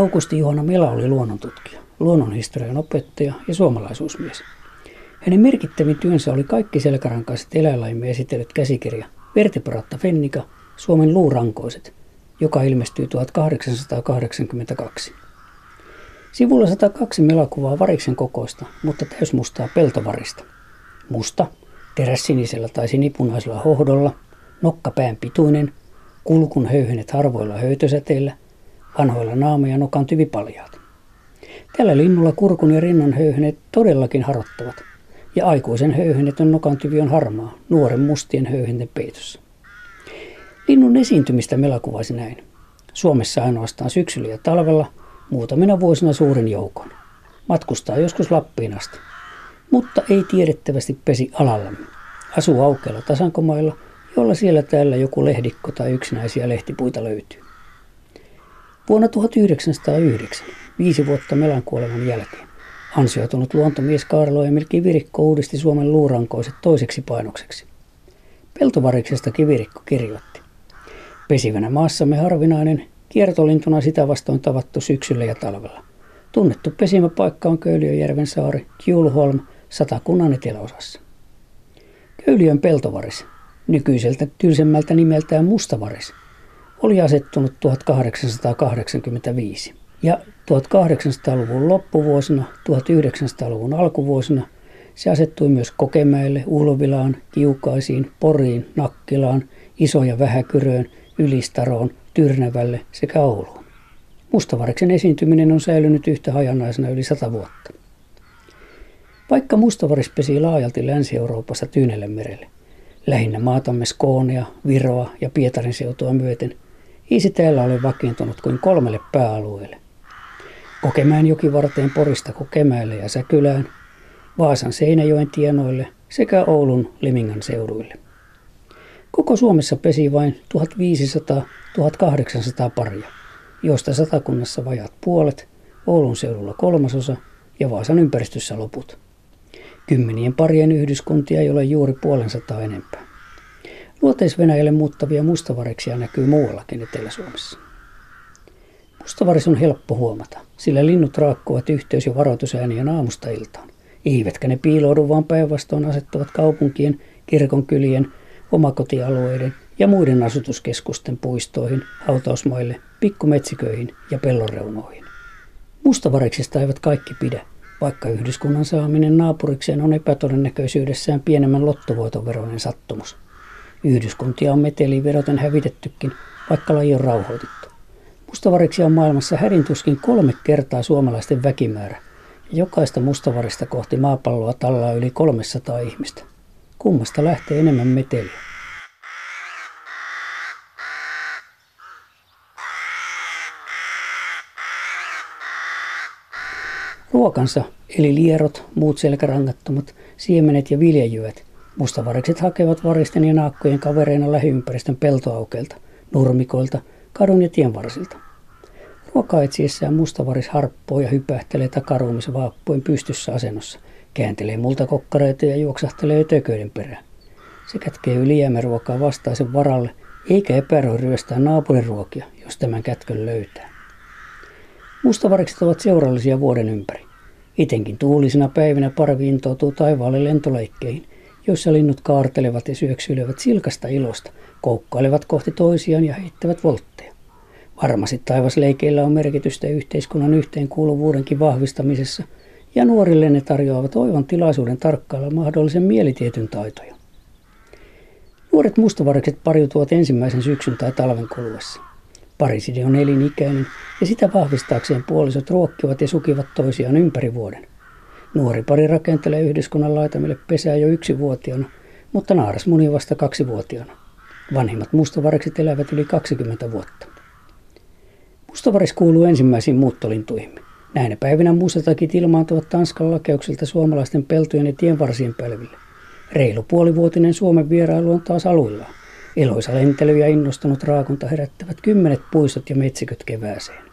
Augusti Juhana Mela oli luonnontutkija, luonnonhistorian opettaja ja suomalaisuusmies. Hänen merkittävin työnsä oli kaikki selkärankaiset eläinlaimme esitellyt käsikirja Vertebratta fennica, Suomen luurankoiset, joka ilmestyi 1882. Sivulla 102 Mela kuvaa variksen kokoista, mutta täysmustaa peltovarista. Musta, terässinisellä tai sinipunaisella hohdolla, nokkapään pituinen, kulkun höyhenet harvoilla höytösäteillä, vanhoilla naama- ja nokan tyvipaljaat. Tällä linnulla kurkun ja rinnan höyhenet todellakin harottavat, ja aikuisen höyhenetön nokan tyvi on harmaa, nuoren mustien höyhenten peitossa. Linnun esiintymistä Mela kuvasi näin. Suomessa ainoastaan syksyllä ja talvella, muutamina vuosina suurin joukon. Matkustaa joskus Lappiin asti, mutta ei tiedettävästi pesi alallamme. Asuu aukealla tasankomailla, jolla siellä täällä joku lehdikko tai yksinäisiä lehtipuita löytyy. Vuonna 1909, viisi vuotta Melan kuoleman jälkeen, ansioitunut luontomies Kaarlo Emil Kivirikko uudisti Suomen luurankoiset toiseksi painokseksi. Peltovariksesta Kivirikko kirjoitti. Pesivänä maassamme harvinainen, kiertolintuna sitä vastoin tavattu syksyllä ja talvella. Tunnettu pesimäpaikka on Köyliöjärven saari Kjulholm satakunnan eteläosassa. Köyliön peltovaris, nykyiseltä tylsemmältä nimeltään mustavaris, oli asettunut 1885 ja 1800-luvun loppuvuosina, 1900-luvun alkuvuosina se asettui myös Kokemäelle, Ulvilaan, Kiukaisiin, Poriin, Nakkilaan, Iso- ja Vähäkyröön, Ylistaroon, Tyrnävälle sekä Ouluun. Mustavariksen esiintyminen on säilynyt yhtä hajanaisena yli sata vuotta. Vaikka mustavaris pesi laajalti Länsi-Euroopassa Tyynelle merelle, lähinnä maatamme Skoonia, Viroa ja Pietarin seutua myöten, ei se täällä ole vakiintunut kuin kolmelle pääalueelle. Kokemäen jokivarteen Porista Kokemäelle ja Säkylään, Vaasan Seinäjoen tienoille sekä Oulun Limingan seuduille. Koko Suomessa pesi vain 1500-1800 paria, joista satakunnassa vajat puolet, Oulun seudulla kolmasosa ja Vaasan ympäristössä loput. Kymmenien parien yhdyskuntia ei ole juuri puolen sataa enempää. Luoteis-Venäjälle muuttavia mustavariksia näkyy muuallakin Etelä-Suomessa. Mustavaris on helppo huomata, sillä linnut raakkuvat yhteys- ja varoitusäänien aamusta iltaan. Eivätkä ne piiloudu, vaan päinvastoin asettavat kaupunkien, kirkonkylien, omakotialueiden ja muiden asutuskeskusten puistoihin, hautausmaille, pikkumetsiköihin ja pellonreunoihin. Mustavariksista eivät kaikki pidä, vaikka yhdyskunnan saaminen naapurikseen on epätodennäköisyydessään pienemmän lottovoiton veroinen sattumus. Yhdyskuntia on meteliin hävitettykin, vaikka laji on rauhoitettu. Mustavariksi on maailmassa hädintuskin kolme kertaa suomalaisten väkimäärä, jokaista mustavarista kohti maapalloa tallaa yli 300 ihmistä. Kummasta lähtee enemmän meteliä? Ruokansa, eli lierot, muut selkärangattomat, siemenet ja viljelyöt, mustavarikset hakevat varisten ja naakkojen kavereina lähiympäristön peltoaukeilta, nurmikoilta, kadun ja tienvarsilta. Ruokaa etsiessään mustavaris harppoo ja hypähtelee takaruumissa pystyssä asennossa, kääntelee multakokkareita ja juoksahtelee tököiden perään. Se kätkee ylijäämäruokaa vastaisen varalle, eikä epäröi ryöstää naapurin ruokia, jos tämän kätkön löytää. Mustavarikset ovat seurallisia vuoden ympäri. Itenkin tuulisina päivinä parvi intoutuu taivaalle lentoleikkeihin, joissa linnut kaartelevat ja syöksyilevät silkasta ilosta, koukkailevat kohti toisiaan ja heittävät voltteja. Varmasti taivasleikeillä on merkitystä yhteiskunnan yhteenkuuluvuudenkin vahvistamisessa, ja nuorille ne tarjoavat oivan tilaisuuden tarkkailla mahdollisen mielitietyn taitoja. Nuoret mustavarikset pariutuvat ensimmäisen syksyn tai talven kuluessa. Pariside on elinikäinen ja sitä vahvistaakseen puolisot ruokkivat ja sukivat toisiaan ympäri vuoden. Nuori pari rakentelee yhdyskunnan laitamille pesää jo yksivuotiaana, mutta naaras muni vasta kaksivuotiaana. Vanhimmat mustavarikset elävät yli 20 vuotta. Mustavaris kuuluu ensimmäisiin muuttolintuihimme. Näinä päivinä mustatakit ilmaantuvat Tanskan lakeuksilta suomalaisten peltojen ja tienvarsien pälville. Reilu puolivuotinen Suomen vierailu on taas aluillaan. Eloisa lentely ja innostunut raakunta herättävät kymmenet puistot ja metsiköt kevääseen.